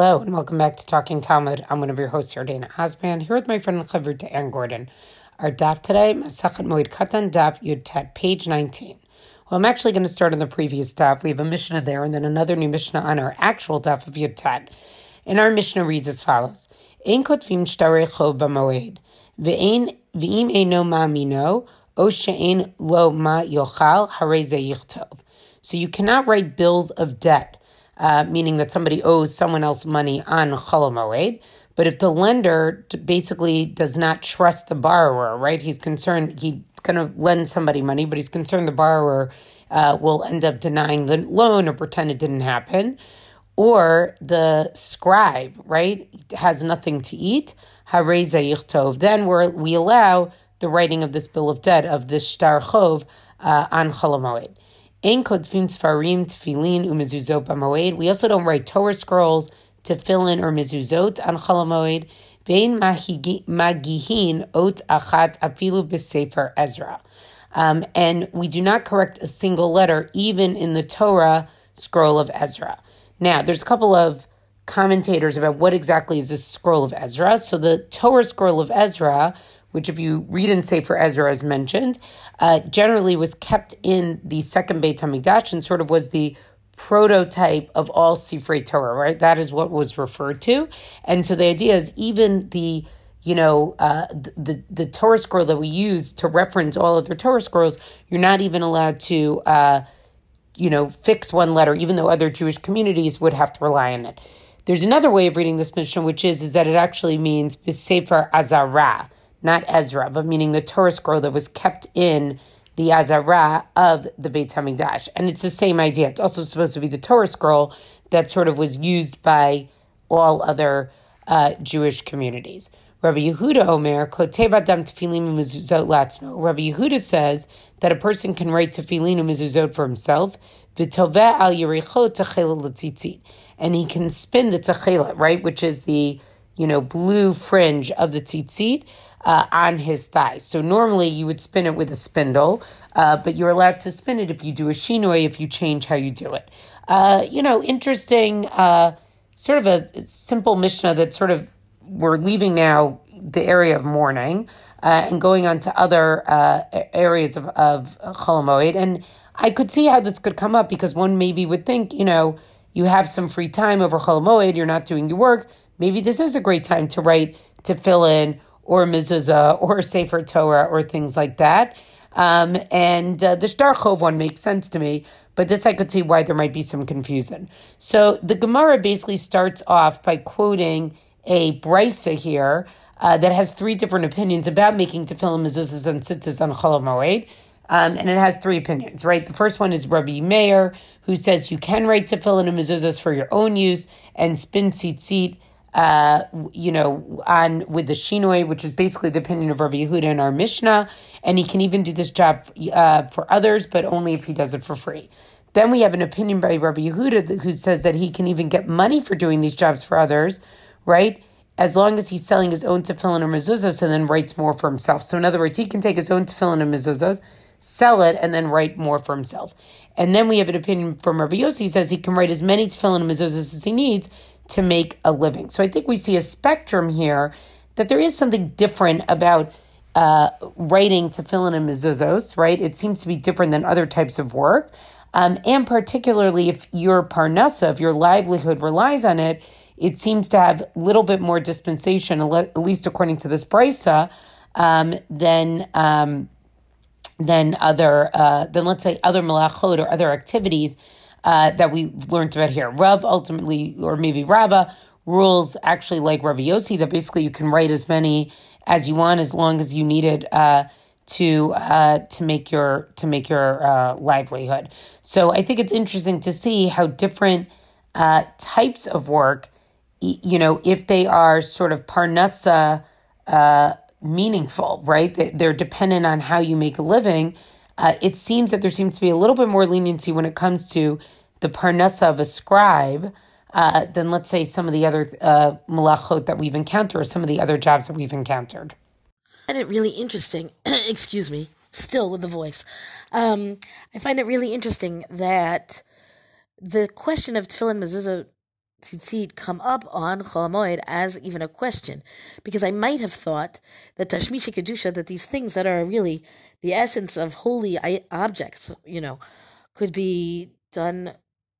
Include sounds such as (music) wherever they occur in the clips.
Hello and welcome back to Talking Talmud. I'm one of your hosts, Dana Osman, here with my friend Chavruta Ann Gordon. Our daf today, Masachet Moed Katan daf Yud Tet, page 19. Well, I'm actually going to start on the previous daf. We have a Mishnah there and then another new Mishnah on our actual daf of Yud Tet. And our Mishnah reads as follows. Ein kotvim shtarei chov b'moed, ve'im eino ma'amino, o she'ein lo ma yochal, harei yichtov. So you cannot write bills of debt uh, meaning that somebody owes someone else money on Cholamoed. But if the lender basically does not trust the borrower, right? He's concerned he's going to lend somebody money, but he's concerned the borrower uh, will end up denying the loan or pretend it didn't happen. Or the scribe, right, has nothing to eat. Then we we allow the writing of this bill of debt of this shtar chov uh, on Cholamoed. We also don't write Torah scrolls, tefillin, or mezuzot on Cholamoed. Vein magihin ot achat afilu b'sefer Ezra. Um, and we do not correct a single letter, even in the Torah scroll of Ezra. Now, there's a couple of commentators about what exactly is this scroll of Ezra. So the Torah scroll of Ezra which, if you read in Sefer Ezra, as mentioned, uh, generally was kept in the second Beit Hamikdash and sort of was the prototype of all Sifrei Torah, right? That is what was referred to, and so the idea is even the you know uh, the the Torah scroll that we use to reference all of their Torah scrolls, you're not even allowed to. Uh, you know, fix one letter, even though other Jewish communities would have to rely on it. There's another way of reading this Mishnah, which is is that it actually means Sefer Azara, not Ezra, but meaning the Torah scroll that was kept in the Azara of the Beit Hamikdash. And it's the same idea. It's also supposed to be the Torah scroll that sort of was used by all other uh, Jewish communities. Rabbi Yehuda Omer, Tefillin. Rabbi Yehuda says that a person can write Tefillin Mezuzot for himself. And he can spin the Techela, right, which is the, you know, blue fringe of the tzitzit, uh, on his thighs. So normally you would spin it with a spindle, uh, but you're allowed to spin it if you do a shinoi, if you change how you do it. Uh, you know, interesting, uh, sort of a simple Mishnah that sort of we're leaving now the area of mourning uh, and going on to other uh, areas of, of Cholamoed. And I could see how this could come up because one maybe would think, you know, you have some free time over Cholamoed, you're not doing your work. Maybe this is a great time to write tefillin or mezuzah (laughs) or sefer Torah or things like that. Um, and uh, the Shtar Chov one makes sense to me, but this I could see why there might be some confusion. So the Gemara basically starts off by quoting a brisa here uh, that has three different opinions about making tefillin, mezuzahs, and tzitzis on Chol Moed. Um, and it has three opinions, right? The first one is Rabbi Meir, who says you can write tefillin and mezuzahs for your own use and spin tzitzit uh, you know, on with the shinoi, which is basically the opinion of Rabbi Yehuda in our Mishnah, and he can even do this job uh, for others, but only if he does it for free. Then we have an opinion by Rabbi Yehuda who says that he can even get money for doing these jobs for others, right? As long as he's selling his own tefillin or mezuzahs and then writes more for himself. So in other words, he can take his own tefillin and mezuzahs, sell it, and then write more for himself. And then we have an opinion from Rabbi Yossi. He says he can write as many tefillin and mezuzahs as he needs, to make a living. So I think we see a spectrum here that there is something different about uh, writing in a mezuzos, right? It seems to be different than other types of work. Um, and particularly if your parnasa, if your livelihood relies on it, it seems to have a little bit more dispensation, at least according to this brisa, um, than um, than other uh, than let's say other malachot or other activities uh, that we learned about here. Rav ultimately, or maybe Rabba, rules actually like Rabbi Yossi that basically you can write as many as you want as long as you need it uh, to uh, to make your to make your uh, livelihood. So I think it's interesting to see how different uh, types of work, you know, if they are sort of parnasa uh, meaningful, right? They're dependent on how you make a living uh, it seems that there seems to be a little bit more leniency when it comes to the parnasa of a scribe uh, than, let's say, some of the other uh, malachot that we've encountered or some of the other jobs that we've encountered. Find it really interesting. (clears throat) excuse me, still with the voice. Um, I find it really interesting that the question of tefillin mezuzah tzitzit come up on Cholamoed as even a question, because I might have thought that Tashmishei Kedusha, that these things that are really the essence of holy objects, you know, could be done,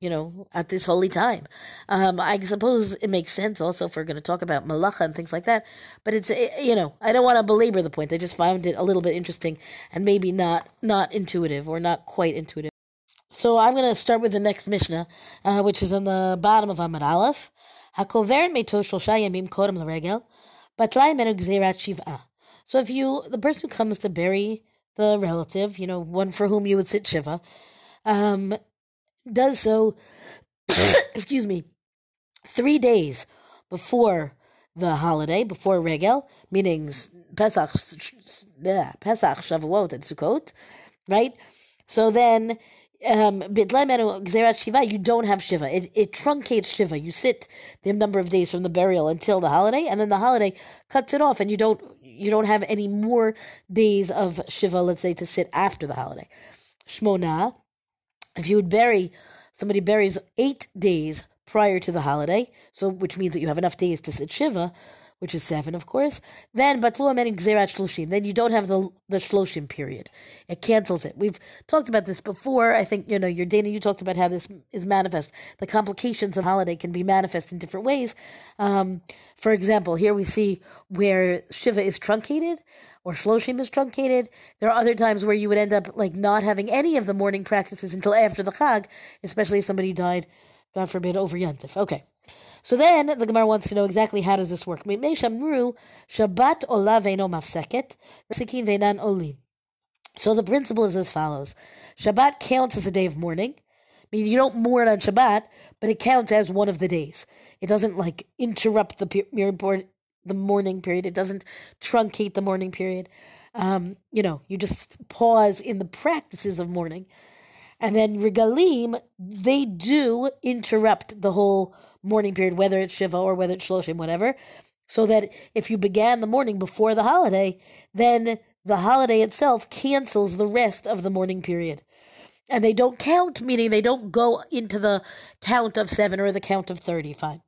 you know, at this holy time. Um, I suppose it makes sense also if we're going to talk about malacha and things like that, but it's, eh, you know, I don't want to belabor the point. I just found it a little bit interesting and maybe not, not intuitive or not quite intuitive. So I'm going to start with the next Mishnah, uh, which is on the bottom of Amud Aleph. Hakoveren meito shlosha yamim kodem l'regel, batlai menu gzerat shiv'ah. So if you, the person who comes to bury the relative, you know, one for whom you would sit shiva, um, does so, (coughs) excuse me, three days before the holiday, before Regel, meaning Pesach, Pesach, Shavuot, and Sukkot, right? So then um, you don't have Shiva. It, it truncates Shiva. You sit the number of days from the burial until the holiday, and then the holiday cuts it off, and you don't you don't have any more days of Shiva, let's say, to sit after the holiday. Shmona, if you would bury, somebody buries eight days prior to the holiday, so which means that you have enough days to sit Shiva, which is seven, of course. Then batlu amen gzerat shloshim. Then you don't have the the shloshim period. It cancels it. We've talked about this before. I think you know your Dana. You talked about how this is manifest. The complications of holiday can be manifest in different ways. Um, for example, here we see where shiva is truncated or shloshim is truncated. There are other times where you would end up like not having any of the mourning practices until after the chag, especially if somebody died, God forbid, over yantif. Okay. So then the Gemara wants to know exactly how does this work. Shabbat mafseket. So the principle is as follows: Shabbat counts as a day of mourning. I mean, you don't mourn on Shabbat, but it counts as one of the days. It doesn't like interrupt the the mourning period. It doesn't truncate the mourning period. Um, you know, you just pause in the practices of mourning. And then regalim, they do interrupt the whole mourning period, whether it's Shiva or whether it's Shloshim, whatever. So that if you began the mourning before the holiday, then the holiday itself cancels the rest of the mourning period. And they don't count, meaning they don't go into the count of seven or the count of 30. Fine.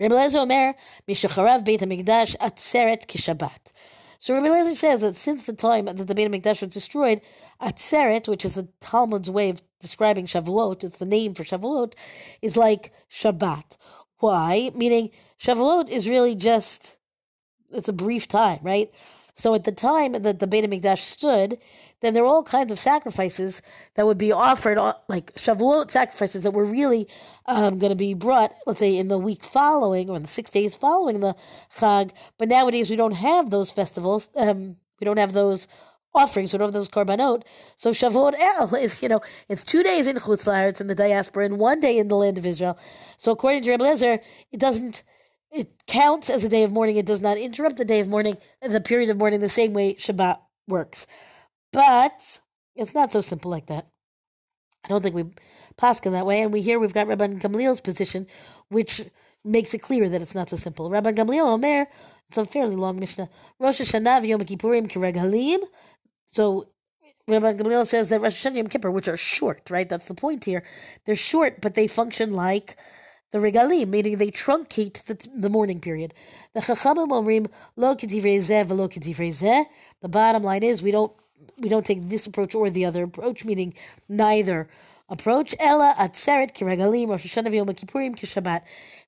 Rabbi Lezer Omer, Mishacharav Beit HaMikdash Atzeret Kishabat. So Rabbi Lezer says that since the time that the Beit HaMikdash was destroyed, Atzeret, which is the Talmud's way of describing Shavuot, it's the name for Shavuot, is like Shabbat. Why? Meaning Shavuot is really just, it's a brief time, right? So at the time that the Beit HaMikdash stood, then there were all kinds of sacrifices that would be offered, uh, like Shavuot sacrifices that were really um, going to be brought, let's say, in the week following or in the six days following the Chag. But nowadays we don't have those festivals. Um, we don't have those offerings. We don't have those korbanot. So Shavuot El is, you know, it's two days in Chutz La'aretz in the diaspora and one day in the land of Israel. So according to Rebbe Lezer, it doesn't it counts as a day of mourning. It does not interrupt the day of mourning, the period of mourning, the same way Shabbat works. But it's not so simple like that. I don't think we pass in that way. And we hear we've got Rabban Gamliel's position, which makes it clear that it's not so simple. Rabban Gamliel Omer, it's a fairly long Mishnah. Rosh Hashanah v'Yom Kippurim kireg halim. So Rabban Gamliel says that Rosh Hashanah and Yom Kippur, which are short, right? That's the point here. They're short, but they function like the regalim, meaning they truncate the, the mourning period. The chachamim omrim lo The bottom line is we don't we don't take this approach or the other approach, meaning neither approach. Ella atzeret kiregalim Rosh Hashanah v'Yom Kippurim kishabat.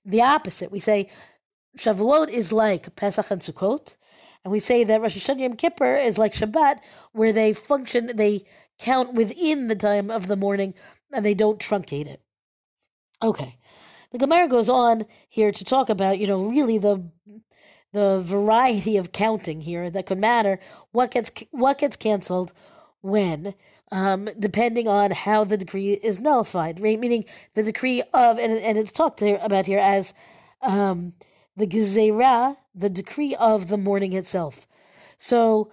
The opposite. We say Shavuot is like Pesach and Sukkot, and we say that Rosh Hashanah Yom Kippur is like Shabbat, where they function, they count within the time of the mourning, and they don't truncate it. Okay. The Gemara goes on here to talk about, you know, really the the variety of counting here that could matter. What gets what gets canceled when, um, depending on how the decree is nullified, right? Meaning the decree of and and it's talked about here as um, the gezerah, the decree of the mourning itself. So,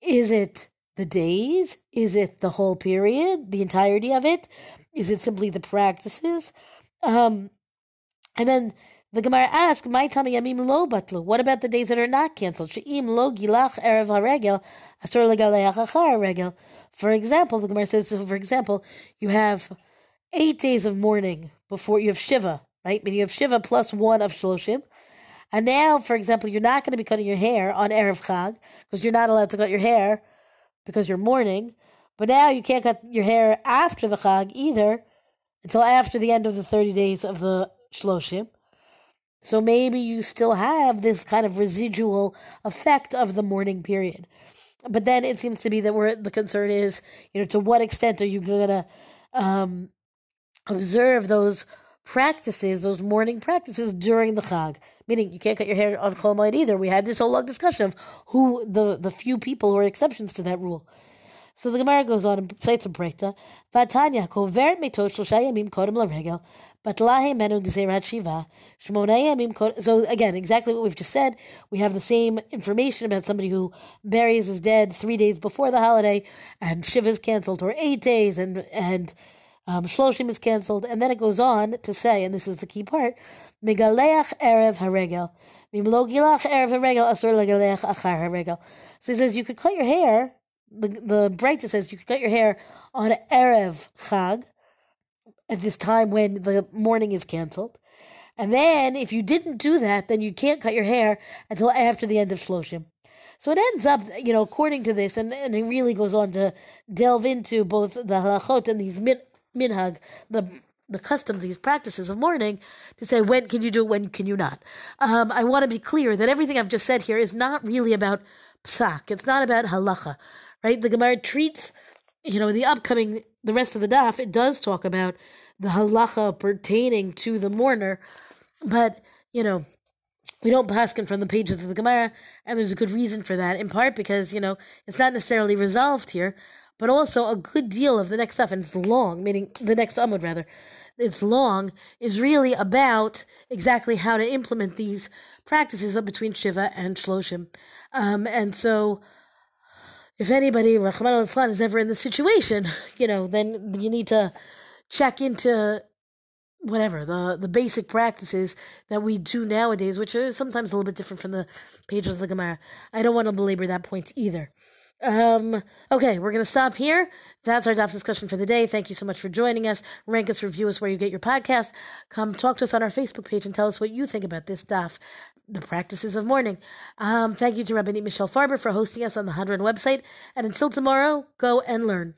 is it the days? Is it the whole period, the entirety of it? Is it simply the practices? Um, and then the Gemara asks, "My tummy yamim lo batlu." What about the days that are not canceled? She'im lo gilach erev haregel asur legaleach. For example, the Gemara says, for example, you have eight days of mourning before you have shiva right? Meaning you have Shiva plus one of Shloshim. And now, for example, you're not going to be cutting your hair on Erev Chag because you're not allowed to cut your hair because you're mourning. But now you can't cut your hair after the Chag either until after the end of the 30 days of the Shloshim. So maybe you still have this kind of residual effect of the mourning period. But then it seems to be that where the concern is, you know, to what extent are you going to um, observe those practices, those mourning practices during the Chag? Meaning you can't cut your hair on Chol either. We had this whole long discussion of who the, the few people who are exceptions to that rule. So the Gemara goes on and cites a breita. Vatanya kovert metot shlosha kodem laregel, batlahe menu gzerat shiva. So again, exactly what we've just said. We have the same information about somebody who buries his dead three days before the holiday, and shiva is canceled, or eight days, and and um, shloshim is canceled, and then it goes on to say, and this is the key part: megaleach erev haregel. Mimlo gilach erev haregel asur legaleach achar haregel. So he says you could cut your hair the the Breita says you can cut your hair on erev chag at this time when the mourning is canceled, and then if you didn't do that, then you can't cut your hair until after the end of shloshim. So it ends up, you know, according to this, and, and it really goes on to delve into both the halachot and these min, minhag, the the customs, these practices of mourning, to say when can you do it, when can you not. Um, I want to be clear that everything I've just said here is not really about psak. It's not about halacha right? The Gemara treats, you know, in the upcoming, the rest of the daf, it does talk about the halacha pertaining to the mourner, but, you know, we don't paskin from the pages of the Gemara, and there's a good reason for that, in part because, you know, it's not necessarily resolved here, but also a good deal of the next stuff, and it's long, meaning the next Amud rather, it's long, is really about exactly how to implement these practices between Shiva and Shloshim. Um, and so, if anybody, Rahman al is ever in the situation, you know, then you need to check into whatever the the basic practices that we do nowadays, which are sometimes a little bit different from the pages of the Gemara. I don't want to belabor that point either. Um, okay, we're going to stop here. That's our DAF discussion for the day. Thank you so much for joining us. Rank us, review us where you get your podcast. Come talk to us on our Facebook page and tell us what you think about this DAF, the practices of mourning. Um, thank you to Rabbi Michelle Farber for hosting us on the Hadran website. And until tomorrow, go and learn.